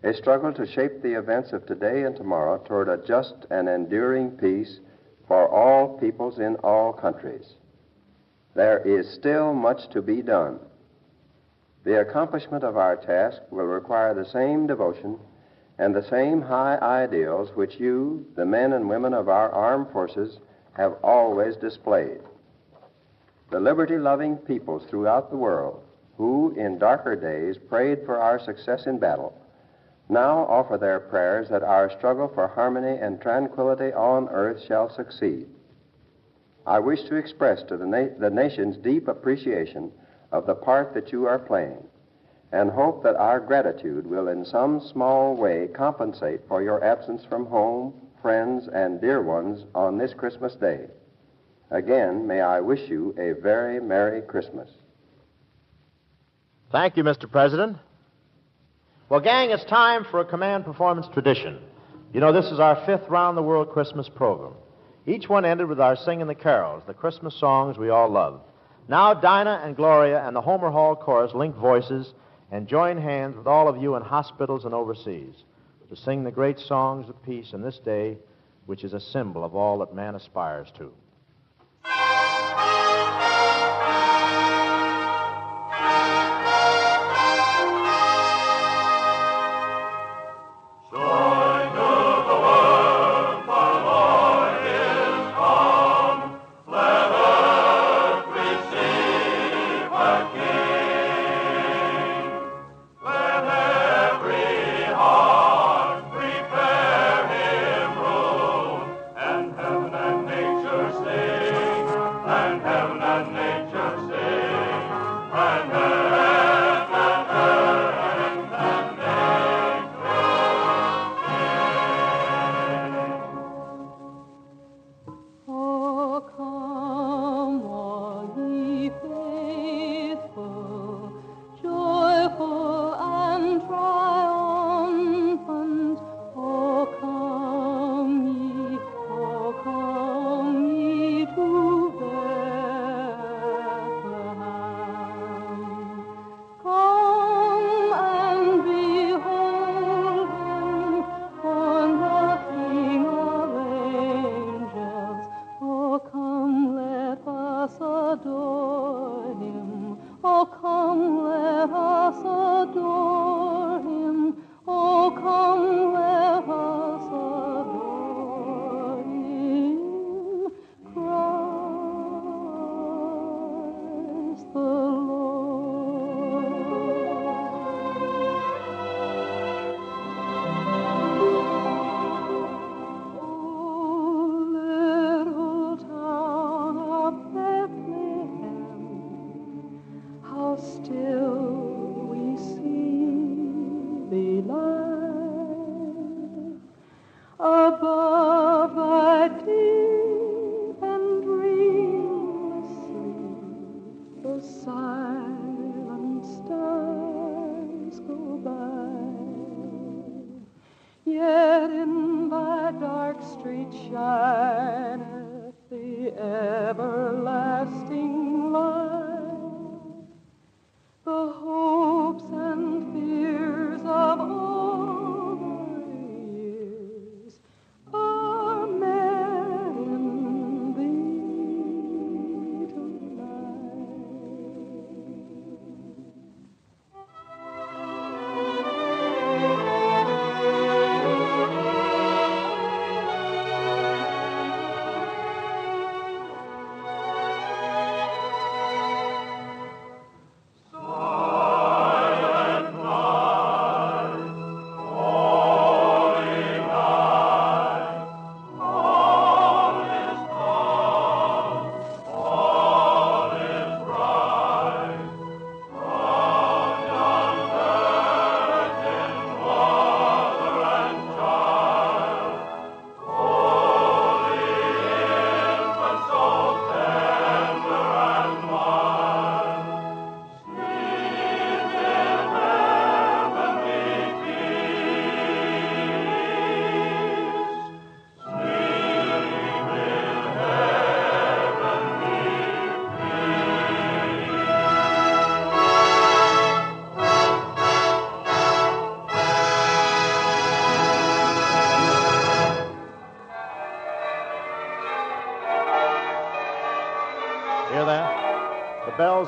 S28: a struggle to shape the events of today and tomorrow toward a just and enduring peace for all peoples in all countries. There is still much to be done. The accomplishment of our task will require the same devotion and the same high ideals which you, the men and women of our armed forces, have always displayed. The liberty loving peoples throughout the world, who in darker days prayed for our success in battle, now offer their prayers that our struggle for harmony and tranquility on earth shall succeed. I wish to express to the, na- the nation's deep appreciation of the part that you are playing and hope that our gratitude will in some small way compensate for your absence from home, friends, and dear ones on this Christmas day. Again, may I wish you a very Merry Christmas.
S7: Thank you, Mr. President. Well, gang, it's time for a command performance tradition. You know, this is our fifth round the world Christmas program. Each one ended with our singing the carols, the Christmas songs we all love. Now, Dinah and Gloria and the Homer Hall Chorus link voices and join hands with all of you in hospitals and overseas to sing the great songs of peace in this day, which is a symbol of all that man aspires to.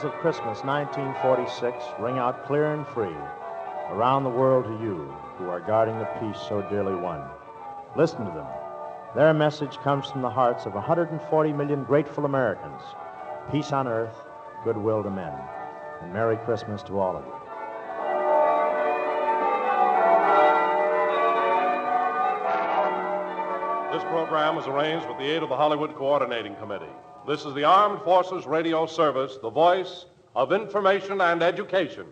S7: Of Christmas 1946 ring out clear and free around the world to you who are guarding the peace so dearly won. Listen to them. Their message comes from the hearts of 140 million grateful Americans. Peace on earth, goodwill to men. And Merry Christmas to all of you.
S13: This program was arranged with the aid of the Hollywood Coordinating Committee. This is the Armed Forces Radio Service, the voice of information and education.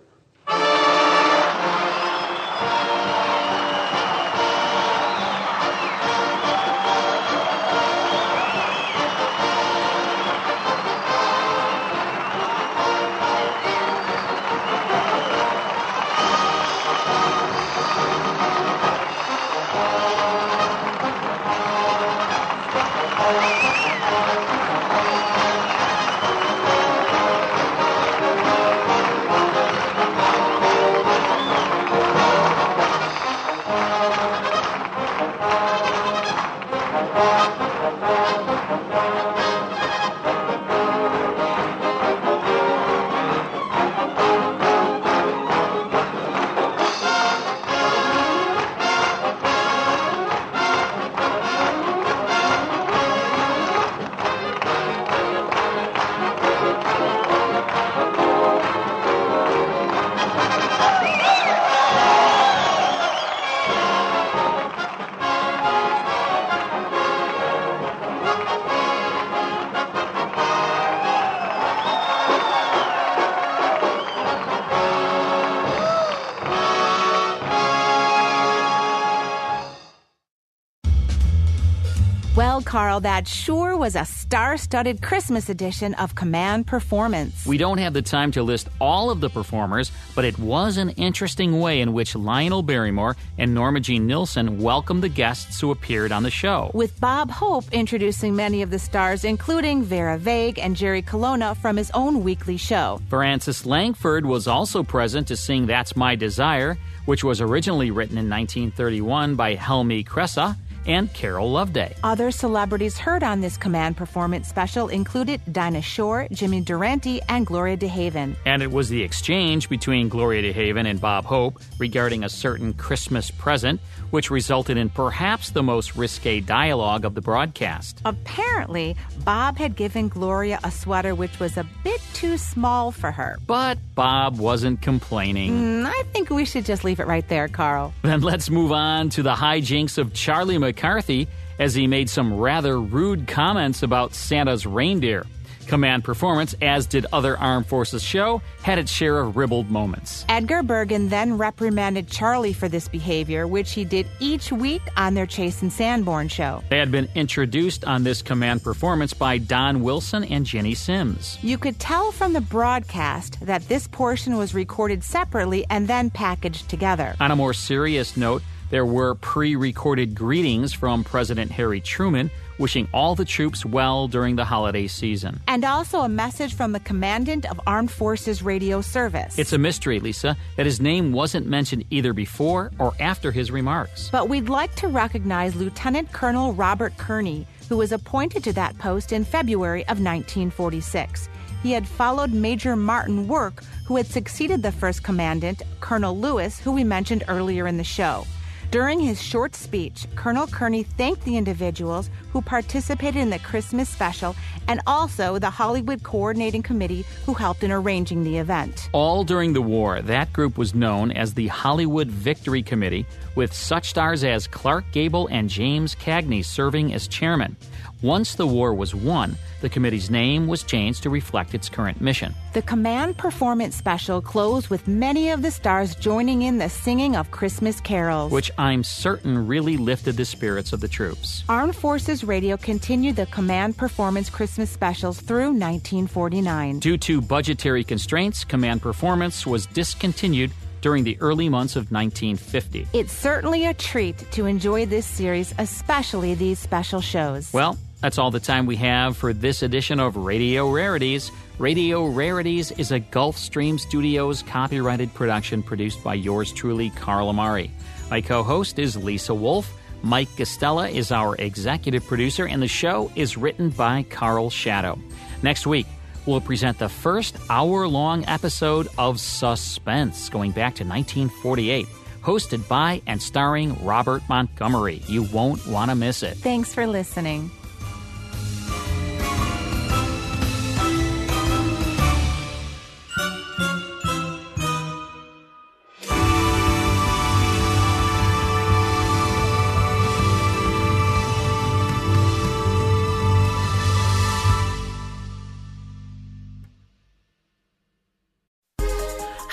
S12: Carl, that sure was a star studded Christmas edition of Command Performance.
S11: We don't have the time to list all of the performers, but it was an interesting way in which Lionel Barrymore and Norma Jean Nilsson welcomed the guests who appeared on the show.
S12: With Bob Hope introducing many of the stars, including Vera Vague and Jerry Colonna from his own weekly show.
S11: Frances Langford was also present to sing That's My Desire, which was originally written in 1931 by Helmy Kresa and Carroll Loveday.
S12: Other celebrities heard on this Command Performance special included Dinah Shore, Jimmy Durante, and Gloria DeHaven.
S11: And it was the exchange between Gloria DeHaven and Bob Hope regarding a certain Christmas present, which resulted in perhaps the most risque dialogue of the broadcast.
S12: Apparently, Bob had given Gloria a sweater which was a bit too small for her.
S11: But Bob wasn't complaining.
S12: Mm, I think we should just leave it right there, Carl.
S11: Then let's move on to the hijinks of Charlie McCarthy as he made some rather rude comments about Santa's reindeer. Command Performance, as did other Armed Forces show, had its share of ribald moments.
S12: Edgar Bergen then reprimanded Charlie for this behavior, which he did each week on their Chase and Sanborn show.
S11: They had been introduced on this Command Performance by Don Wilson and Ginny Simms.
S12: You could tell from the broadcast that this portion was recorded separately and then packaged together.
S11: On a more serious note, there were pre recorded greetings from President Harry Truman wishing all the troops well during the holiday season.
S12: And also a message from the Commandant of Armed Forces Radio Service.
S11: It's a mystery, Lisa, that his name wasn't mentioned either before or after his remarks.
S12: But we'd like to recognize Lieutenant Colonel Robert Kearney, who was appointed to that post in February of 1946. He had followed Major Martin Work, who had succeeded the first commandant, Colonel Lewis, who we mentioned earlier in the show. During his short speech, Colonel Kearney thanked the individuals who participated in the Christmas special and also the Hollywood Coordinating Committee who helped in arranging the event.
S11: All during the war, that group was known as the Hollywood Victory Committee, with such stars as Clark Gable and James Cagney serving as chairman. Once the war was won, the committee's name was changed to reflect its current mission.
S12: The Command Performance Special closed with many of the stars joining in the singing of Christmas carols,
S11: which I'm certain really lifted the spirits of the troops.
S12: Armed Forces Radio continued the Command Performance Christmas specials through 1949.
S11: Due to budgetary constraints, Command Performance was discontinued during the early months of 1950.
S12: It's certainly a treat to enjoy this series, especially these special shows.
S11: Well, that's all the time we have for this edition of Radio Rarities. Radio Rarities is a Gulfstream Studios copyrighted production produced by yours truly, Carl Amari. My co host is Lisa Wolf. Mike Gastella is our executive producer, and the show is written by Carl Shadow. Next week, we'll present the first hour long episode of Suspense going back to 1948. Hosted by and starring Robert Montgomery. You won't want to miss it.
S12: Thanks for listening.